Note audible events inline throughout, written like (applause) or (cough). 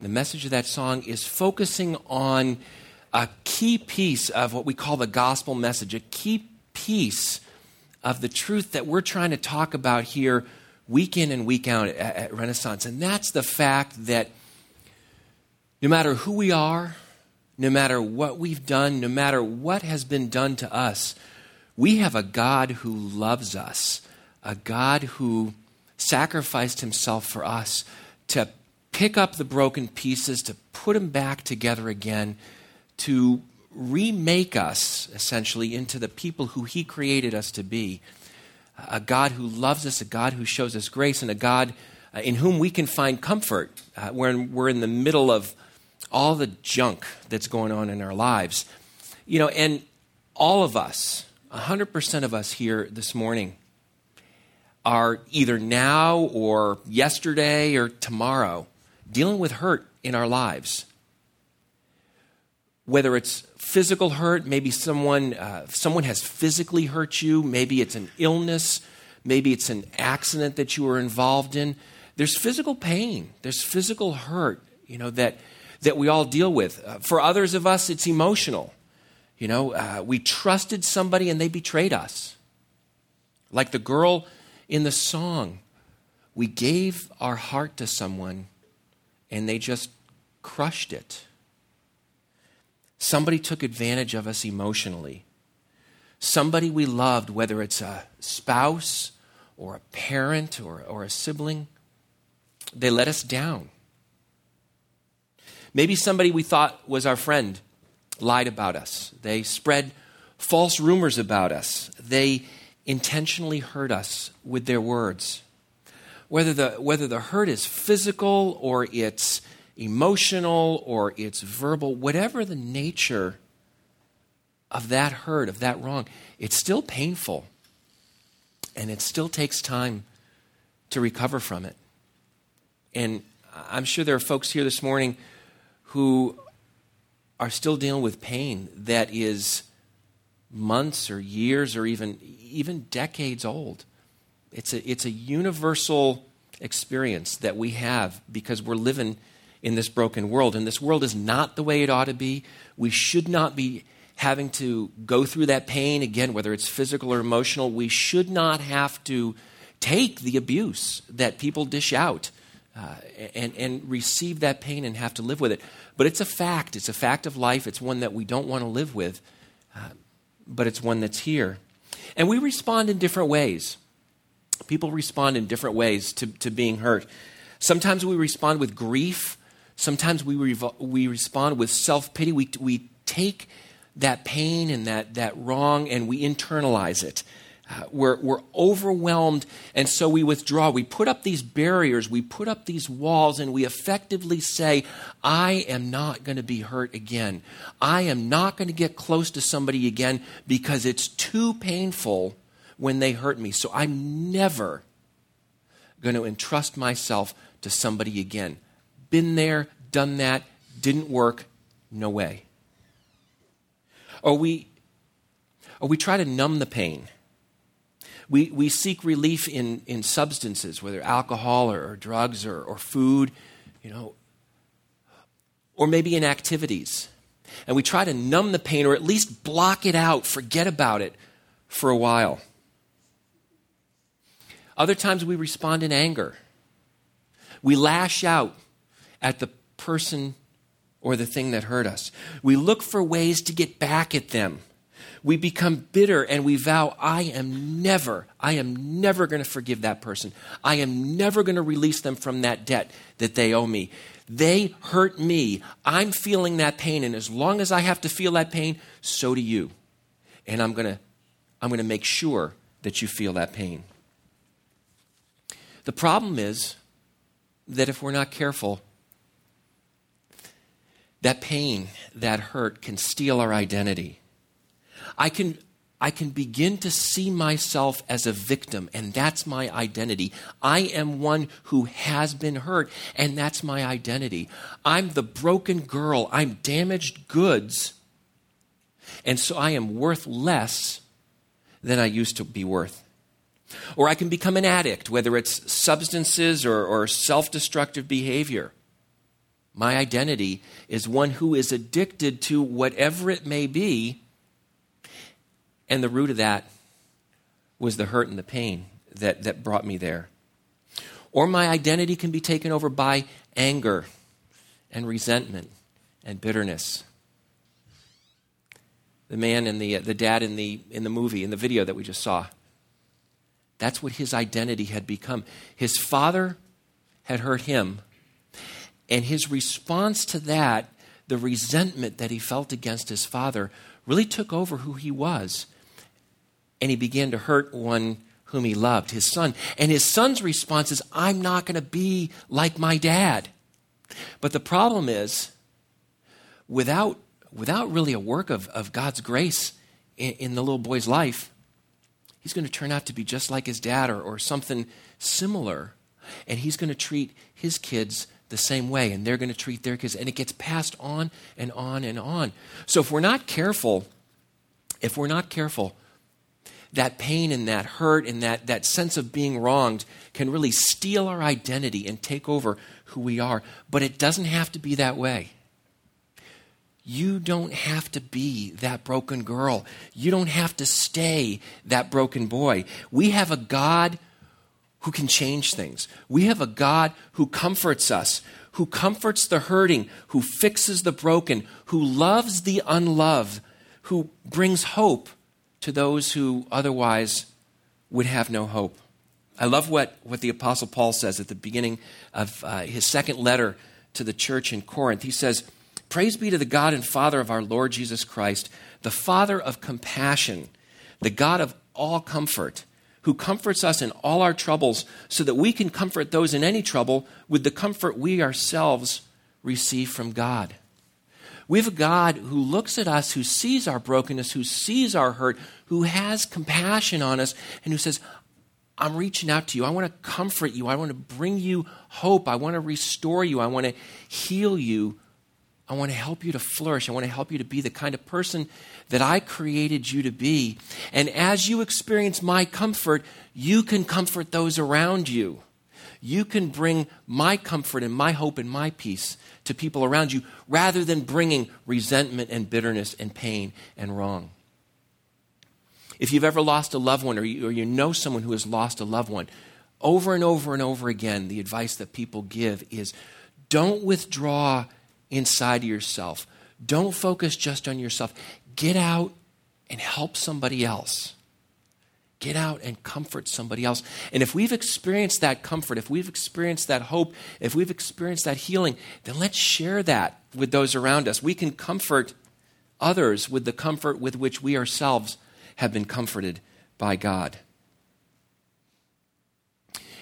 The message of that song is focusing on a key piece of what we call the gospel message, a key piece of the truth that we're trying to talk about here week in and week out at, at Renaissance. And that's the fact that no matter who we are, no matter what we've done, no matter what has been done to us, we have a God who loves us, a God who sacrificed himself for us to pick up the broken pieces, to put them back together again, to remake us, essentially, into the people who He created us to be. A God who loves us, a God who shows us grace, and a God uh, in whom we can find comfort uh, when we're in the middle of all the junk that's going on in our lives. You know, and all of us, 100% of us here this morning, are either now or yesterday or tomorrow dealing with hurt in our lives. Whether it's physical hurt, maybe someone, uh, someone has physically hurt you, maybe it's an illness, maybe it's an accident that you were involved in. There's physical pain, there's physical hurt, you know, that, that we all deal with. Uh, for others of us, it's emotional. You know, uh, we trusted somebody and they betrayed us. Like the girl in the song, we gave our heart to someone and they just crushed it. Somebody took advantage of us emotionally. Somebody we loved, whether it's a spouse or a parent or, or a sibling, they let us down. Maybe somebody we thought was our friend lied about us. They spread false rumors about us. They intentionally hurt us with their words whether the, whether the hurt is physical or it's emotional or it's verbal, whatever the nature of that hurt, of that wrong, it's still painful. And it still takes time to recover from it. And I'm sure there are folks here this morning who are still dealing with pain that is months or years or even, even decades old. It's a, it's a universal experience that we have because we're living in this broken world. And this world is not the way it ought to be. We should not be having to go through that pain again, whether it's physical or emotional. We should not have to take the abuse that people dish out uh, and, and receive that pain and have to live with it. But it's a fact. It's a fact of life. It's one that we don't want to live with, uh, but it's one that's here. And we respond in different ways. People respond in different ways to, to being hurt. Sometimes we respond with grief. Sometimes we, revo- we respond with self pity. We, we take that pain and that, that wrong and we internalize it. Uh, we're, we're overwhelmed, and so we withdraw. We put up these barriers, we put up these walls, and we effectively say, I am not going to be hurt again. I am not going to get close to somebody again because it's too painful when they hurt me. So I'm never going to entrust myself to somebody again. Been there, done that, didn't work, no way. Or we, or we try to numb the pain. We, we seek relief in, in substances, whether alcohol or, or drugs or, or food, you know, or maybe in activities. And we try to numb the pain or at least block it out, forget about it for a while. Other times we respond in anger. We lash out at the person or the thing that hurt us. We look for ways to get back at them. We become bitter and we vow, I am never, I am never going to forgive that person. I am never going to release them from that debt that they owe me. They hurt me. I'm feeling that pain. And as long as I have to feel that pain, so do you. And I'm going to, I'm going to make sure that you feel that pain. The problem is that if we're not careful, that pain, that hurt can steal our identity. I can, I can begin to see myself as a victim, and that's my identity. I am one who has been hurt, and that's my identity. I'm the broken girl. I'm damaged goods, and so I am worth less than I used to be worth. Or I can become an addict, whether it's substances or, or self destructive behavior. My identity is one who is addicted to whatever it may be. And the root of that was the hurt and the pain that, that brought me there. Or my identity can be taken over by anger and resentment and bitterness. The man and the, uh, the dad in the, in the movie, in the video that we just saw, that's what his identity had become. His father had hurt him, and his response to that, the resentment that he felt against his father, really took over who he was. And he began to hurt one whom he loved, his son. And his son's response is, I'm not going to be like my dad. But the problem is, without, without really a work of, of God's grace in, in the little boy's life, he's going to turn out to be just like his dad or, or something similar. And he's going to treat his kids the same way, and they're going to treat their kids. And it gets passed on and on and on. So if we're not careful, if we're not careful, that pain and that hurt and that, that sense of being wronged can really steal our identity and take over who we are. But it doesn't have to be that way. You don't have to be that broken girl. You don't have to stay that broken boy. We have a God who can change things. We have a God who comforts us, who comforts the hurting, who fixes the broken, who loves the unloved, who brings hope to those who otherwise would have no hope. I love what, what the Apostle Paul says at the beginning of uh, his second letter to the church in Corinth. He says, Praise be to the God and Father of our Lord Jesus Christ, the Father of compassion, the God of all comfort, who comforts us in all our troubles, so that we can comfort those in any trouble with the comfort we ourselves receive from God. We have a God who looks at us, who sees our brokenness, who sees our hurt, who has compassion on us, and who says, I'm reaching out to you. I want to comfort you. I want to bring you hope. I want to restore you. I want to heal you. I want to help you to flourish. I want to help you to be the kind of person that I created you to be. And as you experience my comfort, you can comfort those around you. You can bring my comfort and my hope and my peace to people around you rather than bringing resentment and bitterness and pain and wrong. If you've ever lost a loved one or you, or you know someone who has lost a loved one, over and over and over again, the advice that people give is don't withdraw inside of yourself. Don't focus just on yourself. Get out and help somebody else. Get out and comfort somebody else. And if we've experienced that comfort, if we've experienced that hope, if we've experienced that healing, then let's share that with those around us. We can comfort others with the comfort with which we ourselves have been comforted by God.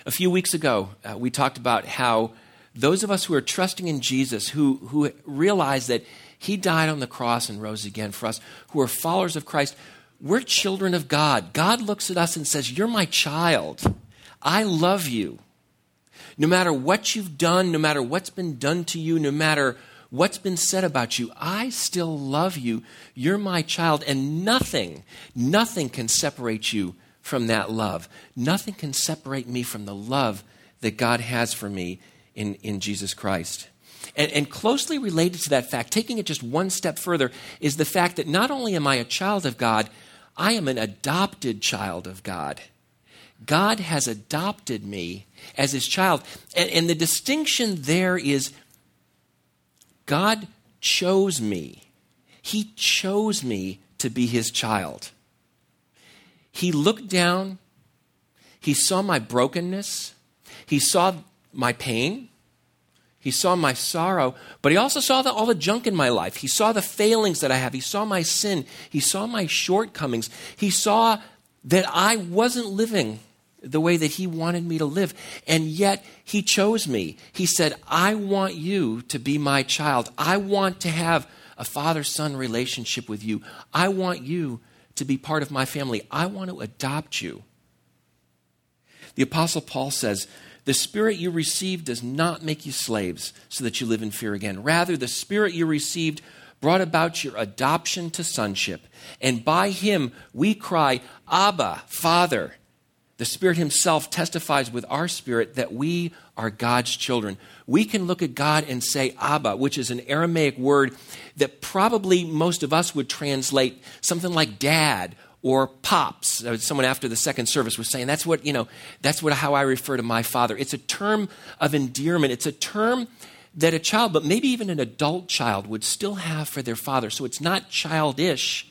A few weeks ago, uh, we talked about how those of us who are trusting in Jesus, who, who realize that He died on the cross and rose again for us, who are followers of Christ, we're children of God. God looks at us and says, You're my child. I love you. No matter what you've done, no matter what's been done to you, no matter what's been said about you, I still love you. You're my child, and nothing, nothing can separate you from that love. Nothing can separate me from the love that God has for me in, in Jesus Christ. And, and, closely related to that fact, taking it just one step further, is the fact that not only am I a child of God, I am an adopted child of God. God has adopted me as his child. And, and the distinction there is God chose me. He chose me to be his child. He looked down, he saw my brokenness, he saw my pain, he saw my sorrow, but he also saw the, all the junk in my life. He saw the failings that I have. He saw my sin. He saw my shortcomings. He saw that I wasn't living the way that he wanted me to live. And yet he chose me. He said, I want you to be my child. I want to have a father son relationship with you. I want you to be part of my family. I want to adopt you. The Apostle Paul says, the Spirit you received does not make you slaves so that you live in fear again. Rather, the Spirit you received brought about your adoption to sonship. And by him we cry, Abba, Father. The Spirit Himself testifies with our spirit that we are God's children. We can look at God and say Abba, which is an Aramaic word that probably most of us would translate something like dad or pops. Uh, someone after the second service was saying that's what, you know, that's what how I refer to my father. It's a term of endearment. It's a term that a child, but maybe even an adult child would still have for their father. So it's not childish,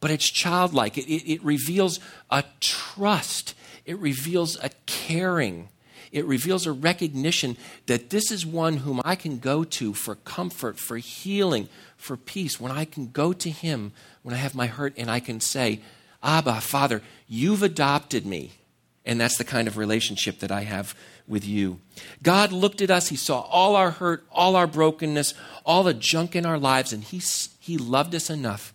but it's childlike. It, it, it reveals a trust it reveals a caring. It reveals a recognition that this is one whom I can go to for comfort, for healing, for peace. When I can go to him when I have my hurt and I can say, Abba, Father, you've adopted me. And that's the kind of relationship that I have with you. God looked at us, He saw all our hurt, all our brokenness, all the junk in our lives, and He, he loved us enough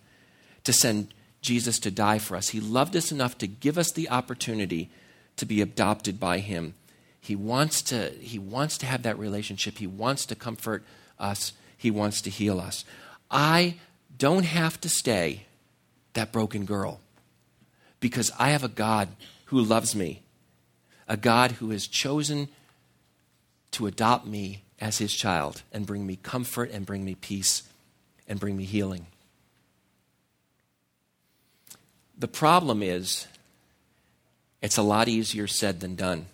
to send Jesus to die for us. He loved us enough to give us the opportunity to be adopted by him. He wants to, he wants to have that relationship. He wants to comfort us. He wants to heal us. I don't have to stay that broken girl because I have a God who loves me, a God who has chosen to adopt me as his child and bring me comfort and bring me peace and bring me healing. The problem is it's a lot easier said than done.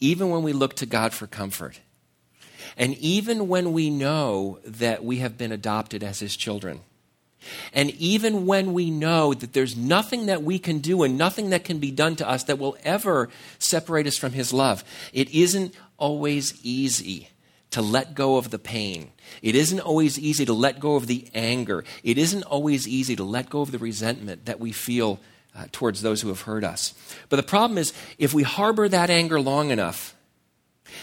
Even when we look to God for comfort, and even when we know that we have been adopted as His children, and even when we know that there's nothing that we can do and nothing that can be done to us that will ever separate us from His love, it isn't always easy to let go of the pain. It isn't always easy to let go of the anger. It isn't always easy to let go of the resentment that we feel uh, towards those who have hurt us. But the problem is, if we harbor that anger long enough,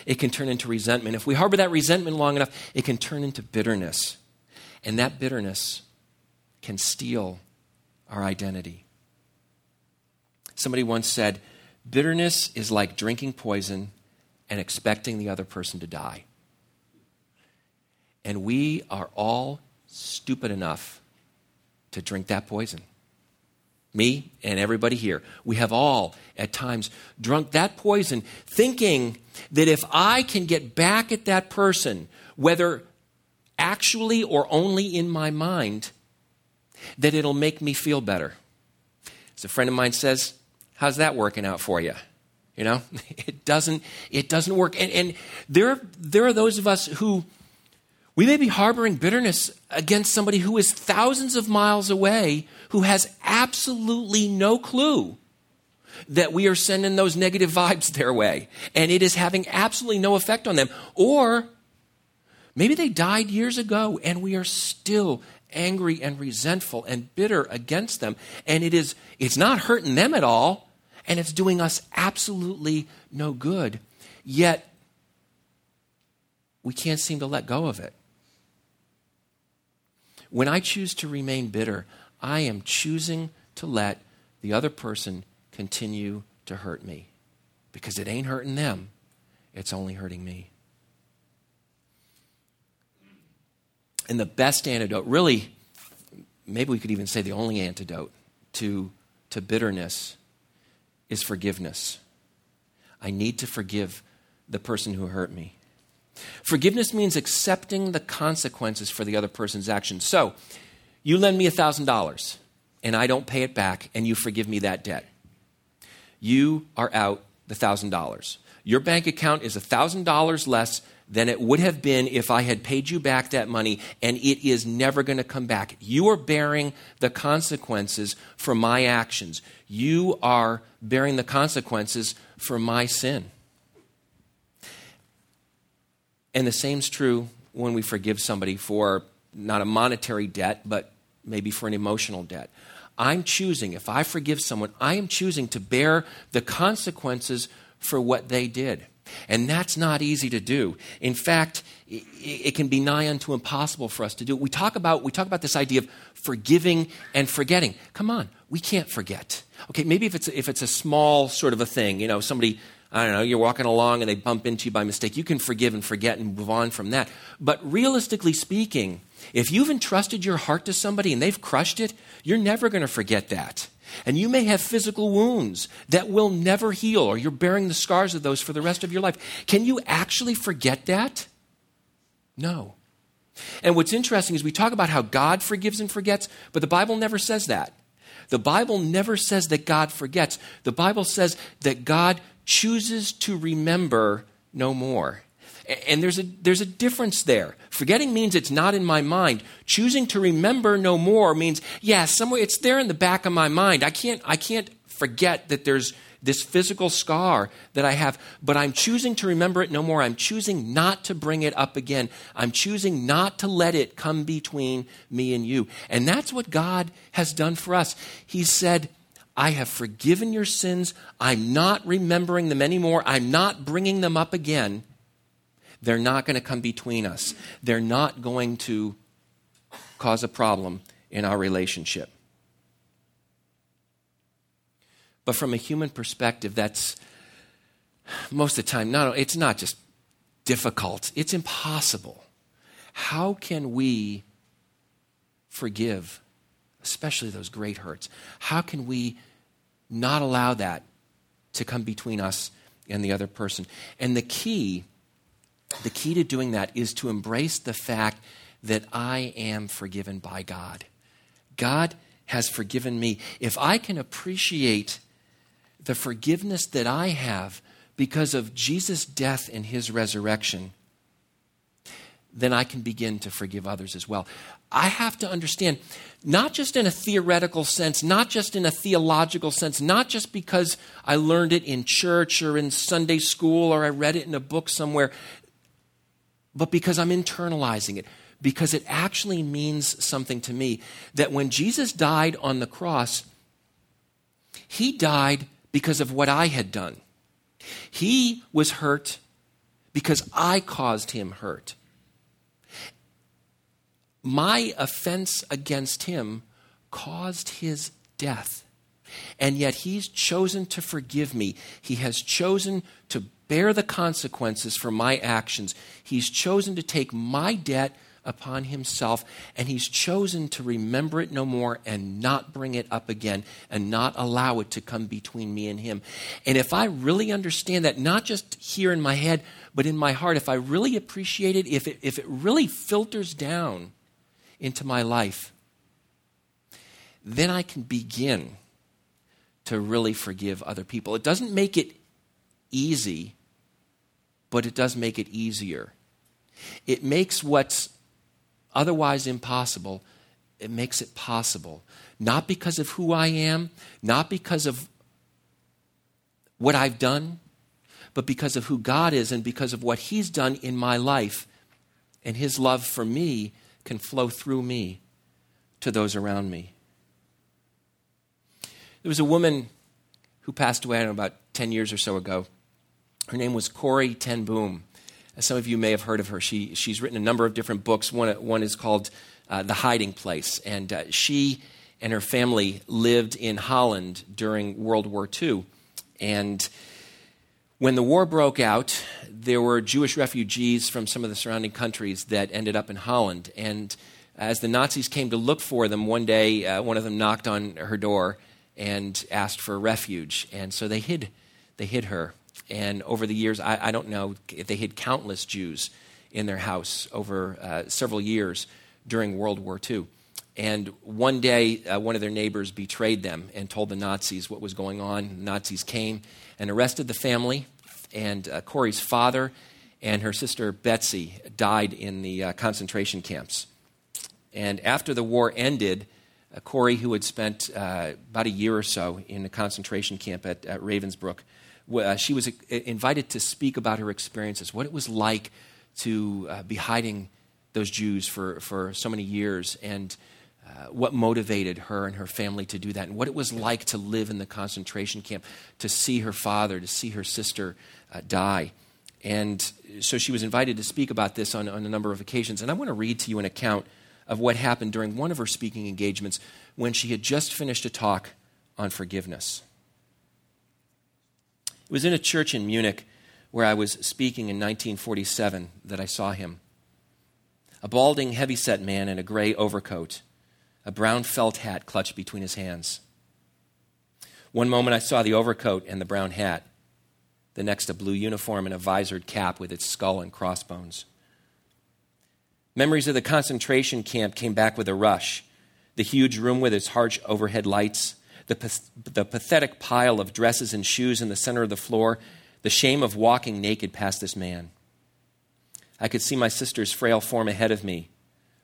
it can turn into resentment. If we harbor that resentment long enough, it can turn into bitterness. And that bitterness can steal our identity. Somebody once said, bitterness is like drinking poison and expecting the other person to die. And we are all stupid enough to drink that poison me and everybody here, we have all at times drunk that poison, thinking that if I can get back at that person, whether actually or only in my mind, that it'll make me feel better. As a friend of mine says, how's that working out for you? You know, (laughs) it doesn't, it doesn't work. And, and there, there are those of us who we may be harboring bitterness against somebody who is thousands of miles away, who has absolutely no clue that we are sending those negative vibes their way, and it is having absolutely no effect on them. Or maybe they died years ago, and we are still angry and resentful and bitter against them, and it is it's not hurting them at all, and it's doing us absolutely no good. Yet we can't seem to let go of it. When I choose to remain bitter, I am choosing to let the other person continue to hurt me because it ain't hurting them, it's only hurting me. And the best antidote, really, maybe we could even say the only antidote to, to bitterness, is forgiveness. I need to forgive the person who hurt me. Forgiveness means accepting the consequences for the other person's actions. So, you lend me $1,000 and I don't pay it back and you forgive me that debt. You are out the $1,000. Your bank account is $1,000 less than it would have been if I had paid you back that money, and it is never going to come back. You are bearing the consequences for my actions. You are bearing the consequences for my sin. And the same's true when we forgive somebody for not a monetary debt, but maybe for an emotional debt. I'm choosing, if I forgive someone, I am choosing to bear the consequences for what they did. And that's not easy to do. In fact, it can be nigh unto impossible for us to do. We talk about we talk about this idea of forgiving and forgetting. Come on, we can't forget. Okay, maybe if it's if it's a small sort of a thing, you know, somebody I don't know, you're walking along and they bump into you by mistake. You can forgive and forget and move on from that. But realistically speaking, if you've entrusted your heart to somebody and they've crushed it, you're never going to forget that. And you may have physical wounds that will never heal, or you're bearing the scars of those for the rest of your life. Can you actually forget that? No. And what's interesting is we talk about how God forgives and forgets, but the Bible never says that. The Bible never says that God forgets. The Bible says that God chooses to remember no more. And there's a, there's a difference there. Forgetting means it's not in my mind. Choosing to remember no more means, yeah, somewhere it's there in the back of my mind. I can't, I can't forget that there's this physical scar that I have, but I'm choosing to remember it no more. I'm choosing not to bring it up again. I'm choosing not to let it come between me and you. And that's what God has done for us. He said, I have forgiven your sins. I'm not remembering them anymore. I'm not bringing them up again. They're not going to come between us. They're not going to cause a problem in our relationship. But from a human perspective, that's most of the time, not, it's not just difficult, it's impossible. How can we forgive, especially those great hurts? How can we not allow that to come between us and the other person? And the key, the key to doing that is to embrace the fact that I am forgiven by God. God has forgiven me. If I can appreciate the forgiveness that I have because of Jesus' death and his resurrection, then I can begin to forgive others as well. I have to understand, not just in a theoretical sense, not just in a theological sense, not just because I learned it in church or in Sunday school or I read it in a book somewhere, but because I'm internalizing it, because it actually means something to me. That when Jesus died on the cross, he died because of what I had done. He was hurt because I caused him hurt. My offense against him caused his death. And yet he's chosen to forgive me. He has chosen to bear the consequences for my actions. He's chosen to take my debt upon himself, and he's chosen to remember it no more and not bring it up again and not allow it to come between me and him. And if I really understand that, not just here in my head, but in my heart, if I really appreciate it, if it, if it really filters down into my life, then I can begin to really forgive other people. It doesn't make it easy, but it does make it easier. It makes what's otherwise impossible, it makes it possible. Not because of who I am, not because of what I've done, but because of who God is and because of what He's done in my life. And His love for me can flow through me to those around me. There was a woman who passed away, know, about 10 years or so ago. Her name was Corrie ten Boom. Some of you may have heard of her. She, she's written a number of different books. One, one is called uh, The Hiding Place. And uh, she and her family lived in Holland during World War II. And when the war broke out, there were Jewish refugees from some of the surrounding countries that ended up in Holland. And as the Nazis came to look for them, one day uh, one of them knocked on her door and asked for refuge. And so they hid, they hid her. And over the years, I, I don't know, they hid countless Jews in their house over uh, several years during World War II. And one day, uh, one of their neighbors betrayed them and told the Nazis what was going on. The Nazis came and arrested the family, and uh, Corrie's father and her sister Betsy died in the uh, concentration camps. And after the war ended, uh, Corrie, who had spent uh, about a year or so in the concentration camp at, at Ravensbrück, uh, she was uh, invited to speak about her experiences, what it was like to be hiding those Jews for, for so many years, and uh, what motivated her and her family to do that, and what it was like to live in the concentration camp, to see her father, to see her sister uh, die. And so she was invited to speak about this on, on a number of occasions. And I want to read to you an account of what happened during one of her speaking engagements when she had just finished a talk on forgiveness. It was in a church in Munich where I was speaking in 1947 that I saw him. A balding, heavy-set man in a gray overcoat, a brown felt hat clutched between his hands. One moment I saw the overcoat and the brown hat, the next, a blue uniform and a visored cap with its skull and crossbones. Memories of the concentration camp came back with a rush. The huge room with its harsh overhead lights, the, the pathetic pile of dresses and shoes in the center of the floor, the shame of walking naked past this man. I could see my sister's frail form ahead of me,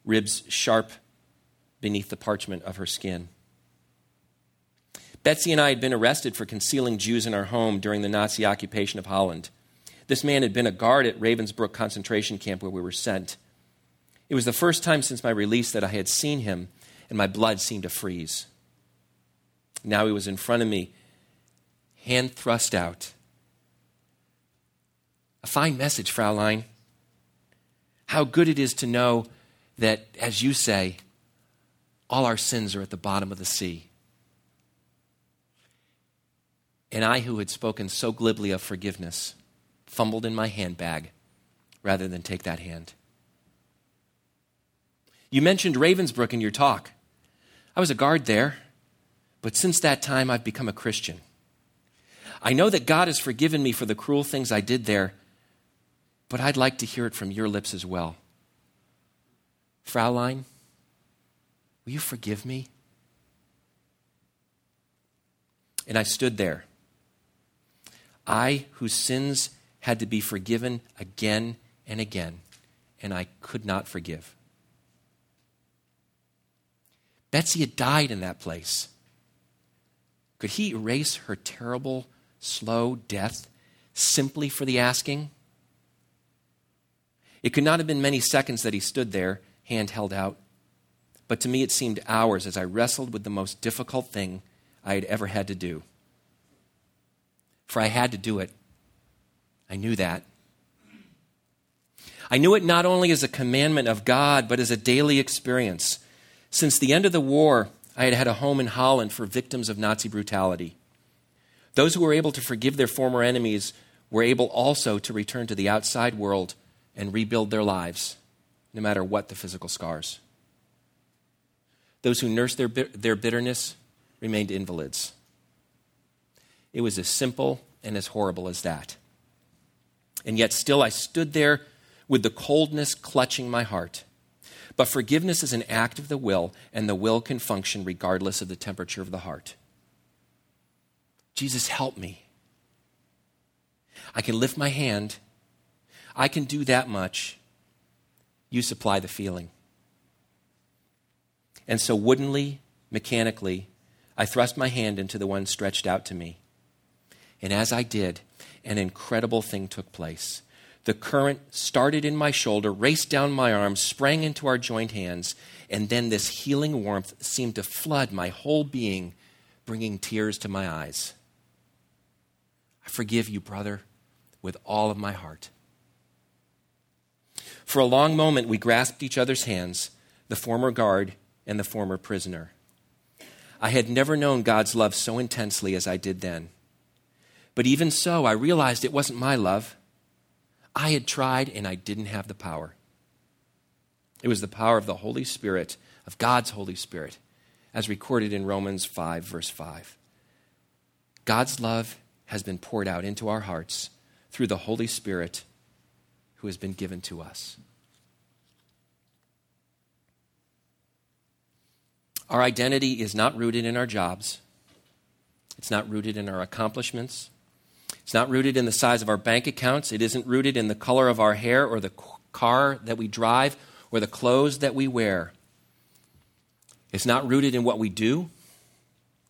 ribs sharp beneath the parchment of her skin. Betsy and I had been arrested for concealing Jews in our home during the Nazi occupation of Holland. This man had been a guard at Ravensbrück concentration camp where we were sent. It was the first time since my release that I had seen him, and my blood seemed to freeze. Now he was in front of me, hand thrust out. A fine message, Fraulein. How good it is to know that, as you say, all our sins are at the bottom of the sea. And I, who had spoken so glibly of forgiveness, fumbled in my handbag rather than take that hand. You mentioned Ravensbrück in your talk. I was a guard there, but since that time I've become a Christian. I know that God has forgiven me for the cruel things I did there, but I'd like to hear it from your lips as well. Fraulein, will you forgive me? And I stood there. I, whose sins had to be forgiven again and again, and I could not forgive. Betsy had died in that place. Could he erase her terrible, slow death simply for the asking? It could not have been many seconds that he stood there, hand held out, but to me it seemed hours as I wrestled with the most difficult thing I had ever had to do. For I had to do it. I knew that. I knew it not only as a commandment of God, but as a daily experience. Since the end of the war, I had had a home in Holland for victims of Nazi brutality. Those who were able to forgive their former enemies were able also to return to the outside world and rebuild their lives, no matter what the physical scars. Those who nursed their, their bitterness remained invalids. It was as simple and as horrible as that. And yet, still, I stood there with the coldness clutching my heart but forgiveness is an act of the will, and the will can function regardless of the temperature of the heart. Jesus, help me. I can lift my hand. I can do that much. You supply the feeling. And so, woodenly, mechanically, I thrust my hand into the one stretched out to me. And as I did, an incredible thing took place. The current started in my shoulder, raced down my arm, sprang into our joined hands, and then this healing warmth seemed to flood my whole being, bringing tears to my eyes. I forgive you, brother, with all of my heart. For a long moment, we grasped each other's hands, the former guard and the former prisoner. I had never known God's love so intensely as I did then. But even so, I realized it wasn't my love. I had tried and I didn't have the power. It was the power of the Holy Spirit, of God's Holy Spirit, as recorded in Romans 5, verse 5. God's love has been poured out into our hearts through the Holy Spirit who has been given to us. Our identity is not rooted in our jobs. It's not rooted in our accomplishments. It's not rooted in the size of our bank accounts. It isn't rooted in the color of our hair or the car that we drive or the clothes that we wear. It's not rooted in what we do.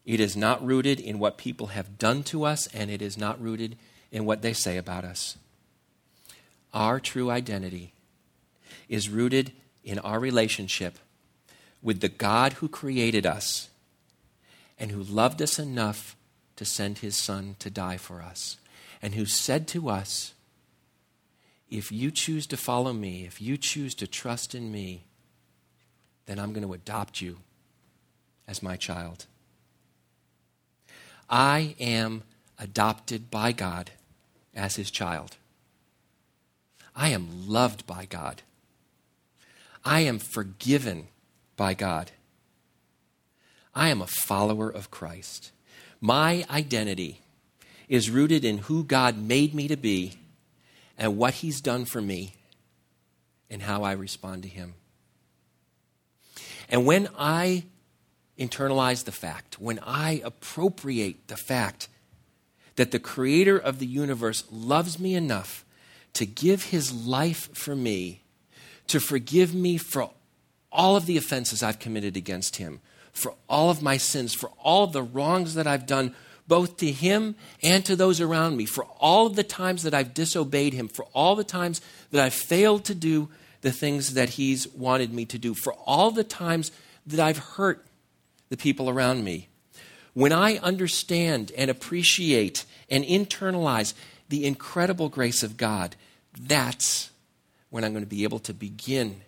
It is not rooted in what people have done to us, and it is not rooted in what they say about us. Our true identity is rooted in our relationship with the God who created us and who loved us enough to send his Son to die for us and who said to us, If you choose to follow me, if you choose to trust in me, then I'm going to adopt you as my child. I am adopted by God as his child. I am loved by God. I am forgiven by God. I am a follower of Christ. My identity is rooted in who God made me to be and what He's done for me and how I respond to Him. And when I internalize the fact, when I appropriate the fact that the creator of the universe loves me enough to give his life for me, to forgive me for all of the offenses I've committed against him, for all of my sins, for all of the wrongs that I've done, both to him and to those around me, for all of the times that I've disobeyed him, for all the times that I've failed to do the things that he's wanted me to do, for all the times that I've hurt the people around me. When I understand and appreciate and internalize the incredible grace of God, that's when I'm going to be able to begin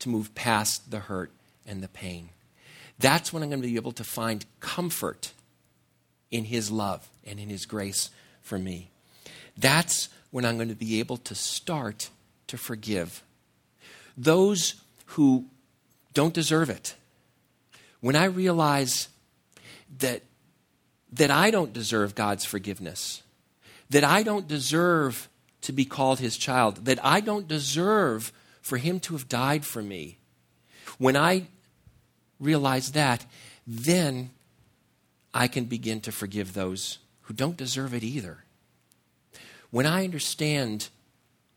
to move past the hurt and the pain. That's when I'm going to be able to find comfort in His love and in His grace for me. That's when I'm going to be able to start to forgive those who don't deserve it. When I realize that, that I don't deserve God's forgiveness, that I don't deserve to be called His child, that I don't deserve for him to have died for me, when I realize that, then I can begin to forgive those who don't deserve it either. When I understand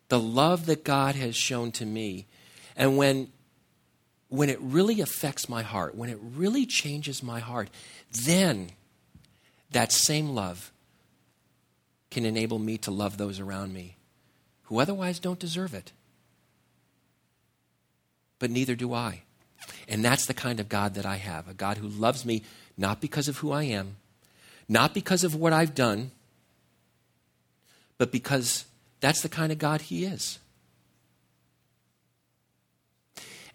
the love that God has shown to me, and when when it really affects my heart, when it really changes my heart, then that same love can enable me to love those around me who otherwise don't deserve it but neither do I. And that's the kind of God that I have a God who loves me not because of who I am, not because of what I've done, but because that's the kind of God He is.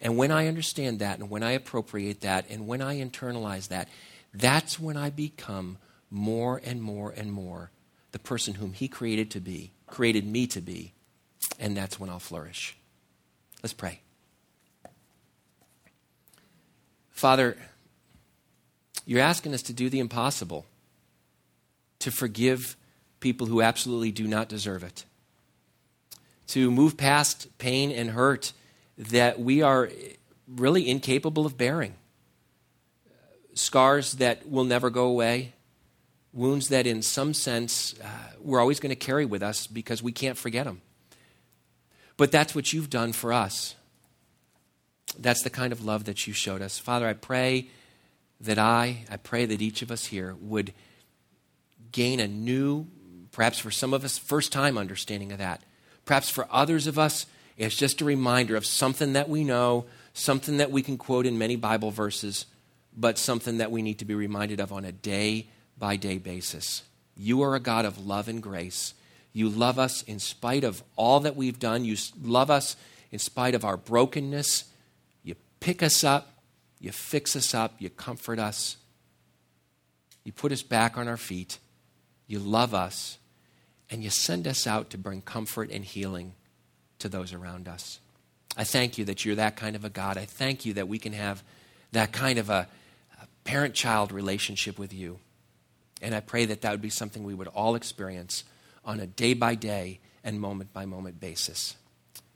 And when I understand that, and when I appropriate that, and when I internalize that, that's when I become more and more and more the person whom He created to be, created me to be, and that's when I'll flourish. Let's pray. Father, you're asking us to do the impossible, to forgive people who absolutely do not deserve it, to move past pain and hurt that we are really incapable of bearing, scars that will never go away, wounds that, in some sense, uh, we're always going to carry with us because we can't forget them. But that's what you've done for us. That's the kind of love that you showed us. Father, I pray that I, I pray that each of us here would gain a new, perhaps for some of us, first time understanding of that. Perhaps for others of us, it's just a reminder of something that we know, something that we can quote in many Bible verses, but something that we need to be reminded of on a day by day basis. You are a God of love and grace. You love us in spite of all that we've done. You love us in spite of our brokenness pick us up, you fix us up, you comfort us, you put us back on our feet, you love us, and you send us out to bring comfort and healing to those around us. I thank you that you're that kind of a God. I thank you that we can have that kind of a, a parent child relationship with you. And I pray that that would be something we would all experience on a day by day and moment by moment basis.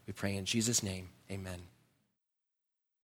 We pray in Jesus' name. Amen.